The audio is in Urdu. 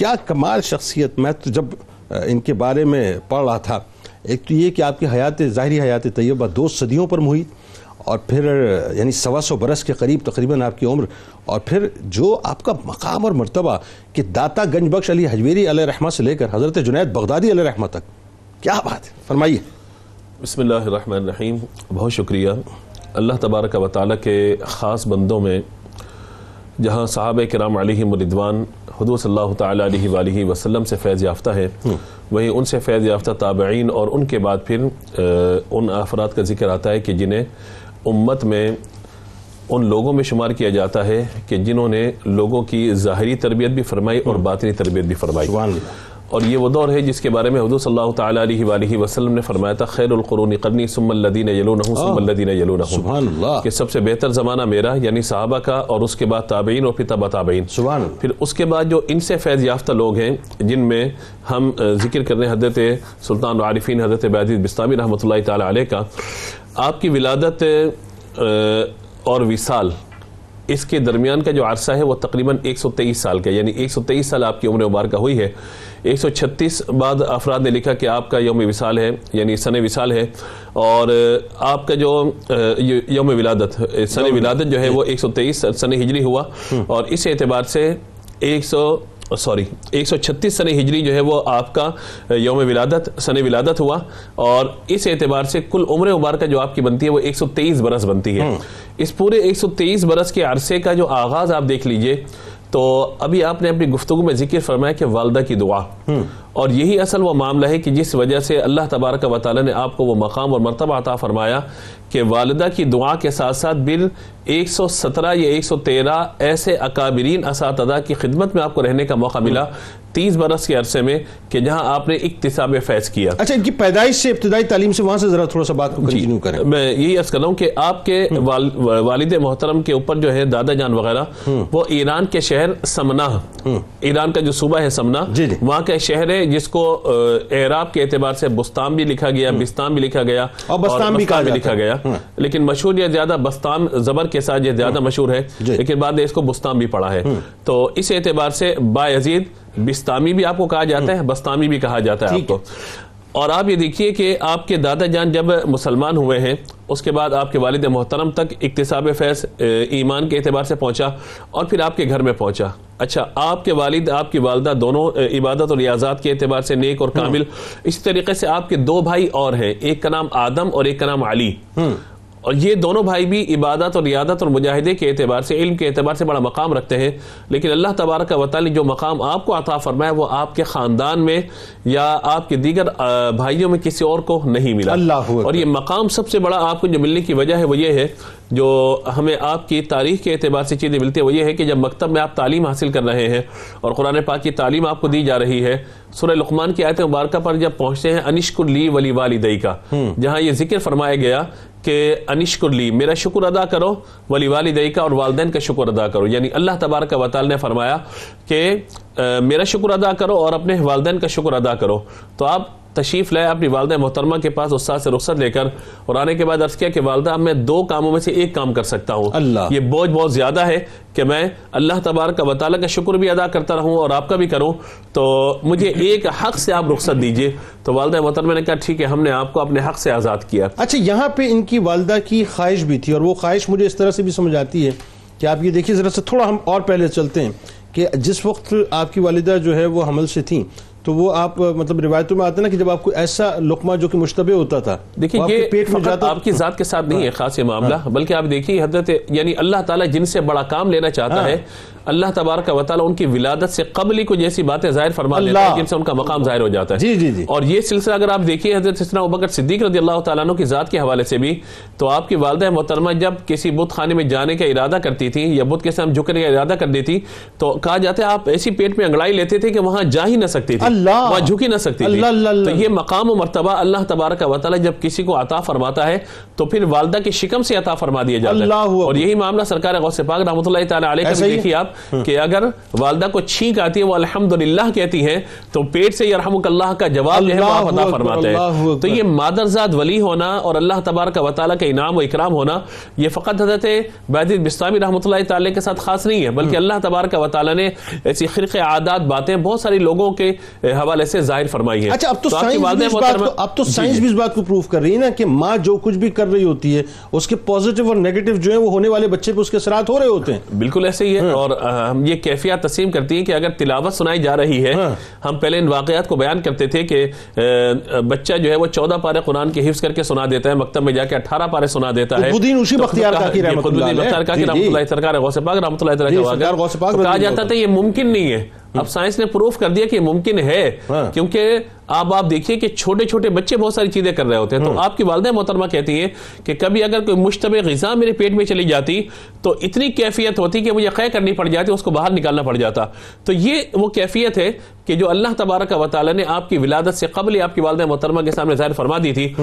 کیا کمال شخصیت میں تو جب ان کے بارے میں پڑھ رہا تھا، ایک تو یہ کہ آپ کی حیات، ظاہری حیات طیبہ دو صدیوں پر محیط، اور پھر یعنی سوا سو برس کے قریب تقریباً آپ کی عمر، اور پھر جو آپ کا مقام اور مرتبہ کہ داتا گنج بخش علی حجویری علیہ رحمہ سے لے کر حضرت جنید بغدادی علیہ رحمہ تک، کیا بات ہے؟ فرمائیے۔ بسم اللہ الرحمن الرحیم، بہت شکریہ۔ اللہ تبارک و تعالیٰ کے خاص بندوں میں جہاں صحابہ کرام علیہ مردوان حضور صلی اللہ تعالیٰ علیہ وآلہ وسلم سے فیض یافتہ ہے وہیں ان سے فیض یافتہ تابعین اور ان کے بعد پھر ان افراد کا ذکر آتا ہے کہ جنہیں امت میں ان لوگوں میں شمار کیا جاتا ہے کہ جنہوں نے لوگوں کی ظاہری تربیت بھی فرمائی اور باطنی تربیت بھی فرمائی۔ اور یہ وہ دور ہے جس کے بارے میں حضور صلی اللہ تعالیٰ علیہ وآلہ وسلم نے فرمایا تھا خیر القرون قرنی ثم الذین یلونہم ثم الذین یلونہم سبحان اللہ۔ کہ سب سے بہتر زمانہ میرا یعنی صحابہ کا اور اس کے بعد تابعین اور پھر تبع تابعین۔ سبحان اللہ۔ پھر اس کے بعد جو ان سے فیض یافتہ لوگ ہیں جن میں ہم ذکر کرنے حضرت سلطان العارفین حضرت بعدید بستامی رحمۃ اللہ تعالیٰ علیہ کا آپ کی ولادت اور وصال اس کے درمیان کا جو عرصہ ہے وہ تقریباً ایک سو تیئیس سال کا یعنی ایک سو تیئیس سال آپ کی عمر مبارکہ ہوئی ہے۔ ایک سو چھتیس بعد افراد نے لکھا کہ آپ کا یوم وصال ہے یعنی سن وصال ہے۔ اور آپ کا جو یوم ولادت سن ولادت جو ہے وہ ایک سو تیئیس سن ہجری ہوا۔ اور اس اعتبار سے ایک سو سوری ایک سو چھتیس سن ہجری جو ہے وہ آپ کا یوم ولادت سن ولادت ہوا اور اس اعتبار سے کل عمر مبارکہ جو آپ کی بنتی ہے وہ ایک سو تیئیس برس بنتی ہے۔ اس پورے ایک سو تیئیس برس کے عرصے کا جو آغاز آپ دیکھ لیجیے تو ابھی آپ نے اپنی گفتگو میں ذکر فرمایا کہ والدہ کی دعا۔ اور یہی اصل وہ معاملہ ہے کہ جس وجہ سے اللہ تبارک و تعالی نے آپ کو وہ مقام اور مرتبہ عطا فرمایا کہ والدہ کی دعا کے ساتھ ساتھ بل ایک سو سترہ یا ایک سو تیرہ ایسے اکابرین اساتذہ کی خدمت میں آپ کو رہنے کا موقع ملا تیس برس کے عرصے میں کہ جہاں آپ نے اقتصاب فیض کیا۔ اچھا ان کی پیدائش سے ابتدائی تعلیم سے وہاں سے ذرا تھوڑا سا بات کو کنٹینیو کریں۔ میں یہی عرض کر رہا ہوں کہ آپ کے والد محترم کے اوپر جو ہے دادا جان وغیرہ وہ ایران کے شہر سمنا ایران کا جو صوبہ ہے سمنا وہاں کا شہر ہے جس کو اعراب کے اعتبار سے بستان بھی لکھا گیا بستان بھی لکھا گیا اور بستان بھی لکھا گیا۔ لیکن مشہور یہ زیادہ بستان زبر کے ساتھ یہ زیادہ مشہور ہے لیکن بعد اس کو بستان بھی پڑا ہے۔ تو اس اعتبار سے با یزید بستامی بھی آپ کو کہا جاتا ہے بستامی بھی کہا جاتا ہے آپ کو۔ اور آپ یہ دیکھیے کہ آپ کے دادا جان جب مسلمان ہوئے ہیں اس کے بعد آپ کے والد محترم تک اقتصاب فیض ایمان کے اعتبار سے پہنچا اور پھر آپ کے گھر میں پہنچا۔ اچھا آپ کے والد آپ کی والدہ دونوں عبادت اور ریاضات کے اعتبار سے نیک اور کامل۔ اس طریقے سے آپ کے دو بھائی اور ہیں ایک کا نام آدم اور ایک کا نام علی۔ اور یہ دونوں بھائی بھی عبادت اور ریادت اور مجاہدے کے اعتبار سے علم کے اعتبار سے بڑا مقام رکھتے ہیں۔ لیکن اللہ تبارک و تعالی جو مقام آپ کو عطا فرمایا وہ آپ کے خاندان میں یا آپ کے دیگر بھائیوں میں کسی اور کو نہیں ملا۔ اللہ اور یہ مقام سب سے بڑا آپ کو جو ملنے کی وجہ ہے وہ یہ ہے جو ہمیں آپ کی تاریخ کے اعتبار سے چیزیں ملتی ہیں وہ یہ ہے کہ جب مکتب میں آپ تعلیم حاصل کر رہے ہیں اور قرآن پاک کی تعلیم آپ کو دی جا رہی ہے سورہ لقمان کی آیت مبارکہ پر جب پہنچتے ہیں انشکر لی ولی والدئی کا جہاں یہ ذکر فرمایا گیا کہ انشکر لی، میرا شکر ادا کرو، ولی والدئی کا اور والدین کا شکر ادا کرو۔ یعنی اللہ تبارک و تعالی نے فرمایا کہ میرا شکر ادا کرو اور اپنے والدین کا شکر ادا کرو۔ تو آپ تشریف لائے اپنی والدہ محترمہ کے پاس استاد سے رخصت لے کر اور آنے کے بعد عرض کیا کہ والدہ میں دو کاموں میں سے ایک کام کر سکتا ہوں۔ اللہ۔ یہ بوجھ بہت زیادہ ہے کہ میں اللہ تبارک کا وطالعہ کا شکر بھی ادا کرتا رہوں اور آپ کا بھی کروں۔ تو مجھے ایک حق سے آپ رخصت دیجیے۔ تو والدہ محترمہ نے کہا ٹھیک ہے ہم نے آپ کو اپنے حق سے آزاد کیا۔ اچھا یہاں پہ ان کی والدہ کی خواہش بھی تھی اور وہ خواہش مجھے اس طرح سے بھی سمجھ آتی ہے کہ آپ یہ دیکھیے ذرا سے تھوڑا ہم اور پہلے چلتے ہیں کہ جس وقت آپ کی والدہ جو ہے وہ حمل سے تھیں تو وہ آپ مطلب روایتوں میں آتے نا کہ جب آپ کو ایسا لقمہ جو کہ مشتبہ ہوتا تھا دیکھیں یہ پیٹ میں جاتا آپ کی ذات کے ساتھ نہیں ہے خاص یہ معاملہ بلکہ آپ دیکھیے حضرت یعنی اللہ تعالیٰ جن سے بڑا کام لینا چاہتا ہے اللہ تبارک و تعالیٰ ان کی ولادت سے قبل ہی کو جیسی باتیں ظاہر فرما لیتا ہے جن سے ان کا مقام ظاہر ہو جاتا ہے۔ جی جی جی۔ اور یہ سلسلہ اگر آپ دیکھیے حضرت سسنا ابکر صدیق رضی اللہ تعالیٰ عنہ کی ذات کے حوالے سے بھی تو آپ کی والدہ محترمہ جب کسی بت خانے میں جانے کا ارادہ کرتی تھی یا بت کے سامنے جھکنے کا ارادہ کر دیتی تو کہا جاتا ہے آپ ایسی پیٹ میں انگڑائی لیتے تھے کہ وہاں جا ہی نہ سکتی تھی۔ اللہ. وہاں جھکی نہ سکتی تھی. تو یہ مقام و مرتبہ اللہ تبارک و تعالیٰ جب کسی کو عطا فرماتا ہے تو پھر والدہ کی شکم سے عطا فرما دیا جاتا ہے. اور یہی معاملہ سرکار غوث پاک رحمۃ اللہ تعالیٰ علیہ کا بھی دیکھیے آپ آپ کہ اگر والدہ کو چھینک آتی ہے وہ الحمدللہ کہتی ہیں تو پیٹ سے یرحمک اللہ کا جواب جو ہے وہ اللہ عطا فرماتے اللہ ہیں اکبر۔ تو یہ مادرزاد ولی ہونا اور اللہ تبارک و تعالیٰ کا انعام و اکرام ہونا یہ فقط حضرت بعدید بستامی رحمۃ اللہ تعالی کے ساتھ خاص نہیں ہے بلکہ اللہ تبارک و تعالیٰ نے ایسی خرق عادات باتیں بہت ساری لوگوں کے حوالے سے ظاہر فرمائی ہیں۔ اچھا اب تو سائنس بھی والدہ اس بات محترمہ- کو اب تو جی، سائنس جی۔ بھی اس بات کو پروف کر رہی ہے نا کہ ماں جو کچھ بھی کر رہی ہوتی ہے اس کے پازیٹیو اور نیگیٹو جو ہیں وہ ہونے والے بچے پہ اس کے اثرات ہو رہے ہوتے ہیں۔ بالکل ایسے ہی ہے اور آ، ہم یہ کیفیات تسلیم کرتی ہیں کہ اگر تلاوت سنائی جا رہی ہے ہاں۔ ہم پہلے ان واقعات کو بیان کرتے تھے کہ بچہ جو ہے وہ چودہ پارے قرآن کے حفظ کر کے سنا دیتا ہے مکتب میں جا کے اٹھارہ پارے سنا دیتا ہے۔ الدین اوشی تو بختیار کاکی جی، الدین اللہ علیہ۔ جی، سرکار غوث پاک رحمۃ اللہ جی، تو کہا جاتا تھا یہ ممکن نہیں ہے۔ اب سائنس نے پروف کر دیا کہ ممکن ہے ہاں۔ کیونکہ اب آپ دیکھیے کہ چھوٹے چھوٹے بچے بہت ساری چیزیں کر رہے ہوتے ہیں۔ تو آپ کی والدہ محترمہ کہتی ہیں کہ کبھی اگر کوئی مشتبہ غذا میرے پیٹ میں چلی جاتی تو اتنی کیفیت ہوتی کہ مجھے قے کرنی پڑ جاتی اس کو باہر نکالنا پڑ جاتا۔ تو یہ وہ کیفیت ہے کہ جو اللہ تبارک و تعالی نے آپ کی ولادت سے قبل آپ کی والدہ محترمہ کے سامنے ظاہر فرما دی تھی۔